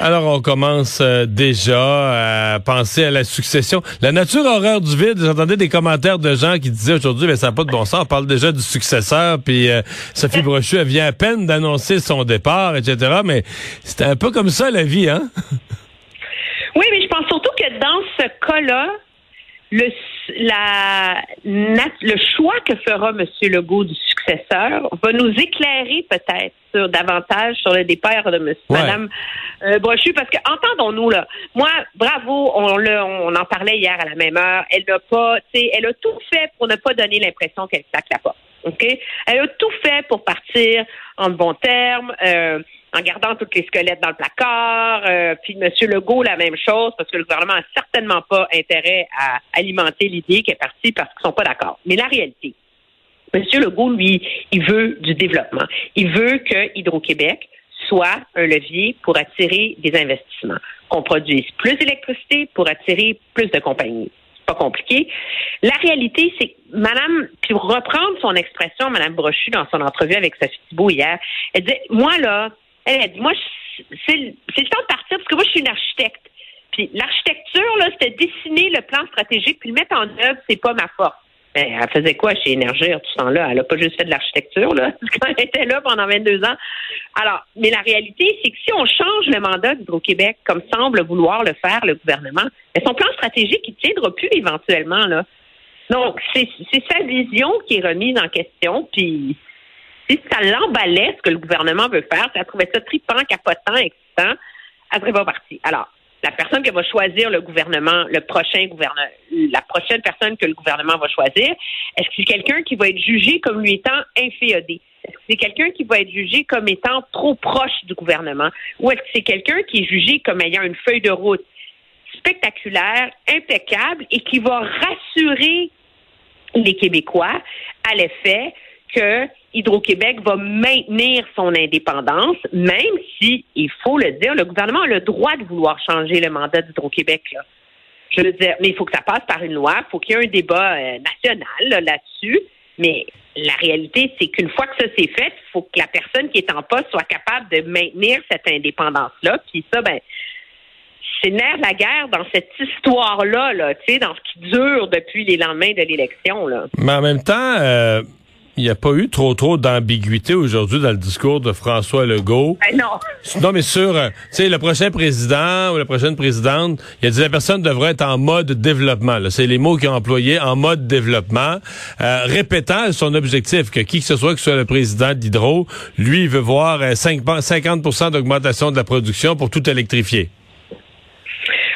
Alors on commence euh, déjà à penser à la succession. La nature horreur du vide, j'entendais des commentaires de gens qui disaient aujourd'hui, mais ça n'a pas de bon sens, on parle déjà du successeur, puis euh, Sophie Brochu, elle vient à peine d'annoncer son départ, etc. Mais c'était un peu comme ça la vie, hein? Oui, mais je pense surtout que dans ce cas-là, le, la, le choix que fera M. Legault du successeur va nous éclairer peut-être sur davantage sur le départ de M. Madame euh, Brochu, parce que entendons-nous là, moi, bravo, on, le, on en parlait hier à la même heure. Elle n'a pas, elle a tout fait pour ne pas donner l'impression qu'elle claque la porte. OK? Elle a tout fait pour partir en bon terme. Euh, en gardant tous les squelettes dans le placard. Euh, puis M. Legault, la même chose, parce que le gouvernement n'a certainement pas intérêt à alimenter l'idée qu'elle est partie parce qu'ils sont pas d'accord. Mais la réalité, M. Legault, lui, il veut du développement. Il veut que Hydro-Québec soit un levier pour attirer des investissements, qu'on produise plus d'électricité pour attirer plus de compagnies. Pas compliqué. La réalité, c'est que Madame, pour reprendre son expression, Madame Brochu, dans son entrevue avec Sophie Thibault hier, elle dit, moi là, a moi, c'est le temps de partir parce que moi, je suis une architecte. Puis l'architecture, là, c'était dessiner le plan stratégique puis le mettre en œuvre, c'est pas ma force. Ben, elle faisait quoi chez Énergir tout ce temps-là? Elle n'a pas juste fait de l'architecture, là, quand elle était là pendant 22 ans. Alors, mais la réalité, c'est que si on change le mandat d'Hydro-Québec, comme semble vouloir le faire le gouvernement, ben, son plan stratégique, il tiendra plus éventuellement, là. Donc, c'est sa vision qui est remise en question, puis si ça l'emballait, ce que le gouvernement veut faire, si elle trouvait ça tripant, capotant, excitant, elle serait pas partie. Alors, la personne qui va choisir le gouvernement, le prochain gouvernement, la prochaine personne que le gouvernement va choisir, est-ce que c'est quelqu'un qui va être jugé comme lui étant inféodé? Est-ce que c'est quelqu'un qui va être jugé comme étant trop proche du gouvernement? Ou est-ce que c'est quelqu'un qui est jugé comme ayant une feuille de route spectaculaire, impeccable et qui va rassurer les Québécois à l'effet que Hydro-Québec va maintenir son indépendance, même si, il faut le dire, le gouvernement a le droit de vouloir changer le mandat d'Hydro-Québec. Je veux dire, mais il faut que ça passe par une loi, il faut qu'il y ait un débat euh, national là-dessus. mais la réalité, c'est qu'une fois que ça s'est fait, il faut que la personne qui est en poste soit capable de maintenir cette indépendance-là. Puis ça, ben, c'est nerf la guerre dans cette histoire-là, là, tu sais, dans ce qui dure depuis les lendemains de l'élection. Mais en même temps, euh, il n'y a pas eu trop trop d'ambiguïté aujourd'hui dans le discours de François Legault. Ben non. Non, mais sur, euh, tu sais, le prochain président ou la prochaine présidente, il a dit la personne devrait être en mode développement. C'est les mots qu'il a employés, en mode développement, euh, répétant son objectif que qui que ce soit, que ce soit le président d'Hydro, lui, il veut voir 5, euh, 50% d'augmentation de la production pour tout électrifier.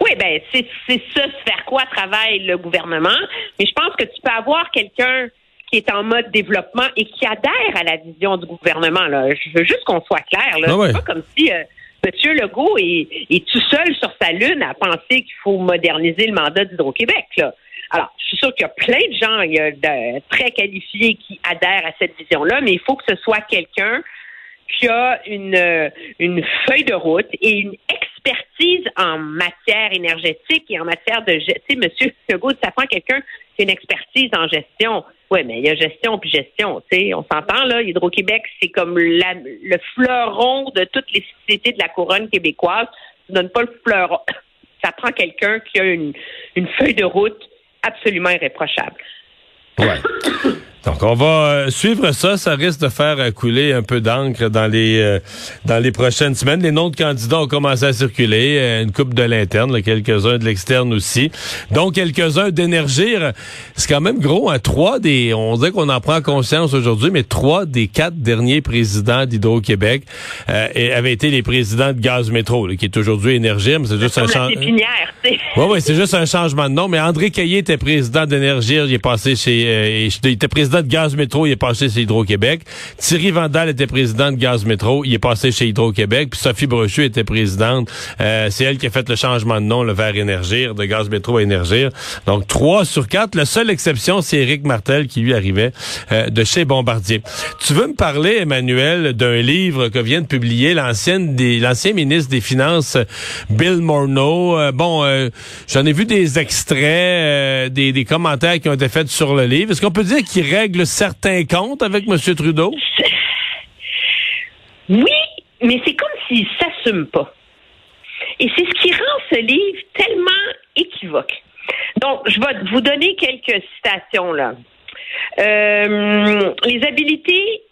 Oui, ben c'est ça, vers quoi travaille le gouvernement. Mais je pense que tu peux avoir quelqu'un qui est en mode développement et qui adhère à la vision du gouvernement. Là. Je veux juste qu'on soit clair. Là. Ah C'est pas comme si euh, M. Legault est, est, tout seul sur sa lune à penser qu'il faut moderniser le mandat d'Hydro-Québec. Alors, je suis sûr qu'il y a plein de gens il y a de, très qualifiés qui adhèrent à cette vision-là, mais il faut que ce soit quelqu'un qui a une, une feuille de route et une expertise en matière énergétique et en matière de... Tu sais, M. Legault, ça prend quelqu'un qui a une expertise en gestion. Oui, mais il y a gestion puis gestion. Tu sais, on s'entend là. Hydro-Québec, c'est comme le fleuron de toutes les sociétés de la couronne québécoise. Tu donnes pas le fleuron. Ça prend quelqu'un qui a une, une feuille de route absolument irréprochable. Ouais. Donc, on va euh, suivre ça. Ça risque de faire euh, couler un peu d'encre dans les euh, dans les prochaines semaines. Les noms de candidats ont commencé à circuler. une coupe de l'interne, quelques-uns de l'externe aussi. Donc, quelques-uns d'énergir. C'est quand même gros. Hein? Trois des, on dirait qu'on en prend conscience aujourd'hui, mais trois des quatre derniers présidents d'Hydro-Québec avaient été les présidents de Gaz Métro, qui est aujourd'hui Énergir, mais c'est juste un changement. Oui, oui, c'est juste un changement de nom. Mais André Caillé était président d'Énergir. Il est passé chez, il était président de Gaz Métro, il est passé chez Hydro-Québec. Thierry Vandal était président de Gaz Métro, il est passé chez Hydro-Québec. Puis Sophie Brochu était présidente. Euh, c'est elle qui a fait le changement de nom, le vers Énergir, de Gaz Métro à Énergir. Donc, trois sur quatre. La seule exception, c'est Éric Martel qui lui arrivait euh, de chez Bombardier. Tu veux me parler, Emmanuel, d'un livre que vient de publier l'ancienne des, l'ancien ministre des Finances, Bill Morneau. Euh, bon, j'en ai vu des extraits, des, des commentaires qui ont été faits sur le livre. Est-ce qu'on peut dire qu'il règle certains comptes avec M. Trudeau? Oui, mais c'est comme s'il ne s'assume pas. Et c'est ce qui rend ce livre tellement équivoque. Donc, je vais vous donner quelques citations là. Euh, les habilités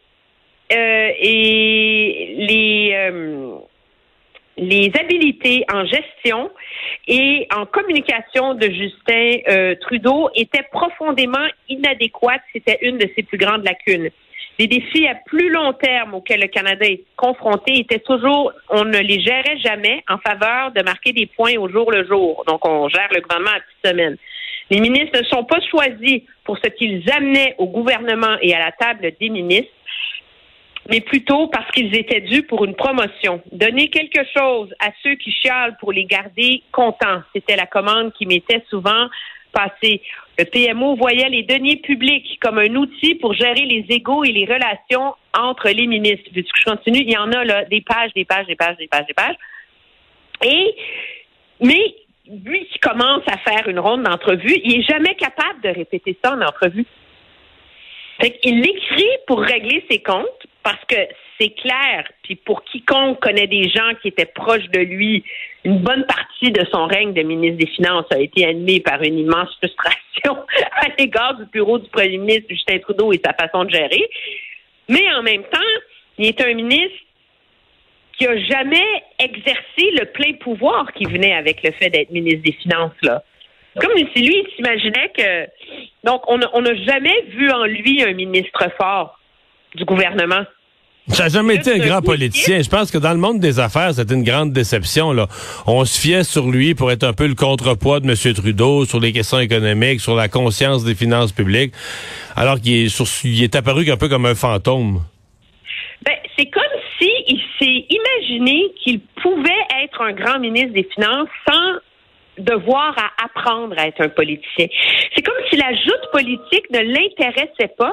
euh, et les euh, les habilités en gestion et en communication de Justin euh, Trudeau étaient profondément inadéquates. C'était une de ses plus grandes lacunes. Les défis à plus long terme auxquels le Canada est confronté étaient toujours, on ne les gérait jamais en faveur de marquer des points au jour le jour. Donc, on gère le gouvernement à petite semaine. Les ministres ne sont pas choisis pour ce qu'ils amenaient au gouvernement et à la table des ministres, mais plutôt parce qu'ils étaient dus pour une promotion. Donner quelque chose à ceux qui chialent pour les garder contents, c'était la commande qui m'était souvent passée. Le PMO voyait les deniers publics comme un outil pour gérer les égaux et les relations entre les ministres. Veux-tu que je continue? Il y en a là, des pages, des pages, des pages, des pages, des pages. Et, mais lui qui commence à faire une ronde d'entrevue, il est jamais capable de répéter ça en entrevue. Fait qu'il l'écrit pour régler ses comptes parce que c'est clair, puis pour quiconque connaît des gens qui étaient proches de lui, une bonne partie de son règne de ministre des Finances a été animée par une immense frustration à l'égard du bureau du premier ministre Justin Trudeau et sa façon de gérer. Mais en même temps, il est un ministre qui a jamais exercé le plein pouvoir qui venait avec le fait d'être ministre des Finances, là. Comme si lui, il s'imaginait que. Donc, on n'a jamais vu en lui un ministre fort du gouvernement. Ça n'a jamais été un grand politicien. Je pense que dans le monde des affaires, c'était une grande déception. Là. On se fiait sur lui pour être un peu le contrepoids de M. Trudeau sur les questions économiques, sur la conscience des finances publiques, alors qu'il est, il est apparu un peu comme un fantôme. Ben, c'est comme si il s'est imaginé qu'il pouvait être un grand ministre des Finances sans devoir à apprendre à être un politicien. C'est comme si la joute politique ne l'intéressait pas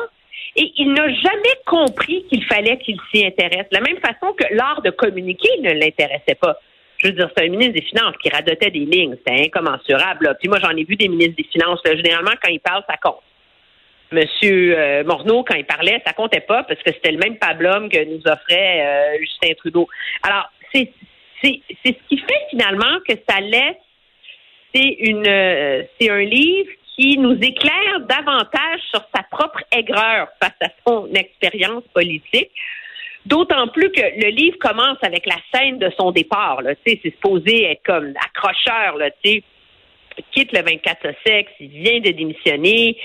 et il n'a jamais compris qu'il fallait qu'il s'y intéresse. De la même façon que l'art de communiquer ne l'intéressait pas. Je veux dire, c'est un ministre des Finances qui radotait des lignes. C'était incommensurable. Puis moi, j'en ai vu des ministres des Finances. généralement, quand ils parlent, ça compte. Monsieur euh, Morneau, quand il parlait, ça comptait pas parce que c'était le même pablum que nous offrait euh, Justin Trudeau. Alors, c'est ce qui fait finalement que ça laisse c'est une euh, c'est un livre qui nous éclaire davantage sur sa propre aigreur face à son expérience politique. D'autant plus que le livre commence avec la scène de son départ. C'est supposé être comme accrocheur. Il quitte le 24 sexe, il vient de démissionner.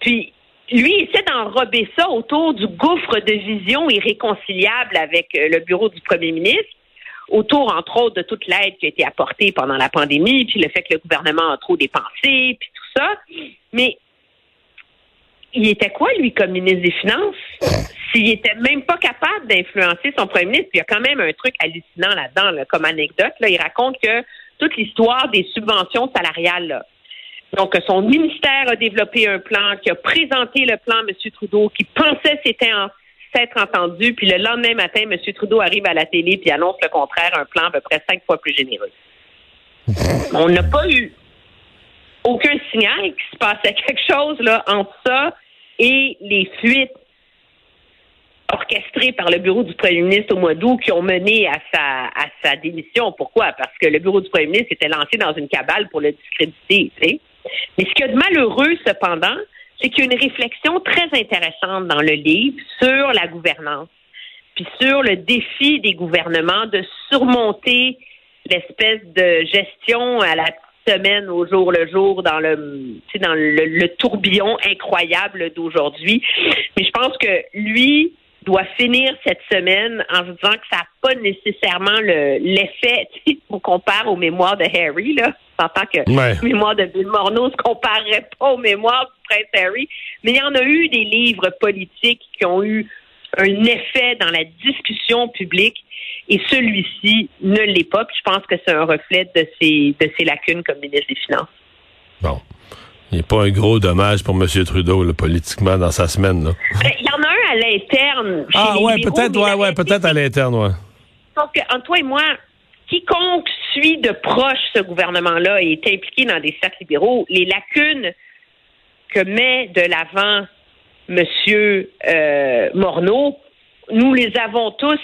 Puis lui il essaie d'enrober ça autour du gouffre de vision irréconciliable avec euh, le bureau du premier ministre autour, entre autres, de toute l'aide qui a été apportée pendant la pandémie, puis le fait que le gouvernement a trop dépensé, puis tout ça. Mais il était quoi, lui, comme ministre des Finances? S'il était même pas capable d'influencer son premier ministre, puis il y a quand même un truc hallucinant là-dedans, comme anecdote. Là, il raconte que toute l'histoire des subventions salariales, là, donc, son ministère a développé un plan, qui a présenté le plan M. Trudeau, qui pensait c'était en être entendu, puis le lendemain matin, M. Trudeau arrive à la télé puis annonce le contraire, un plan à peu près cinq fois plus généreux. On n'a pas eu aucun signal qu'il se passait quelque chose là entre ça et les fuites orchestrées par le bureau du premier ministre au mois d'août qui ont mené à sa, à sa démission. Pourquoi? Parce que le bureau du premier ministre était lancé dans une cabale pour le discréditer. Mais ce qu'il y a de malheureux, cependant, c'est qu'il y a une réflexion très intéressante dans le livre sur la gouvernance, puis sur le défi des gouvernements de surmonter l'espèce de gestion à la semaine au jour le jour dans le dans le, tourbillon incroyable d'aujourd'hui. Mais je pense que lui doit finir cette semaine en se disant que ça n'a pas nécessairement l'effet, on compare aux mémoires de Harry, là. tant que les mémoires de Bill Morneau ne se comparerait pas aux mémoires du prince Harry. Mais il y en a eu des livres politiques qui ont eu un effet dans la discussion publique et celui-ci ne l'est pas. Puis je pense que c'est un reflet de ses, de ses lacunes comme ministre des Finances. Bon. Il n'y a pas un gros dommage pour M. Trudeau, politiquement, dans sa semaine. Là. À l'interne. Ah, ouais, peut-être, ouais, ouais, peut-être à l'interne, ouais. Sauf que, toi et moi, quiconque suit de proche ce gouvernement-là et est impliqué dans des cercles libéraux, les lacunes que met de l'avant M. Euh, Morneau, nous les avons tous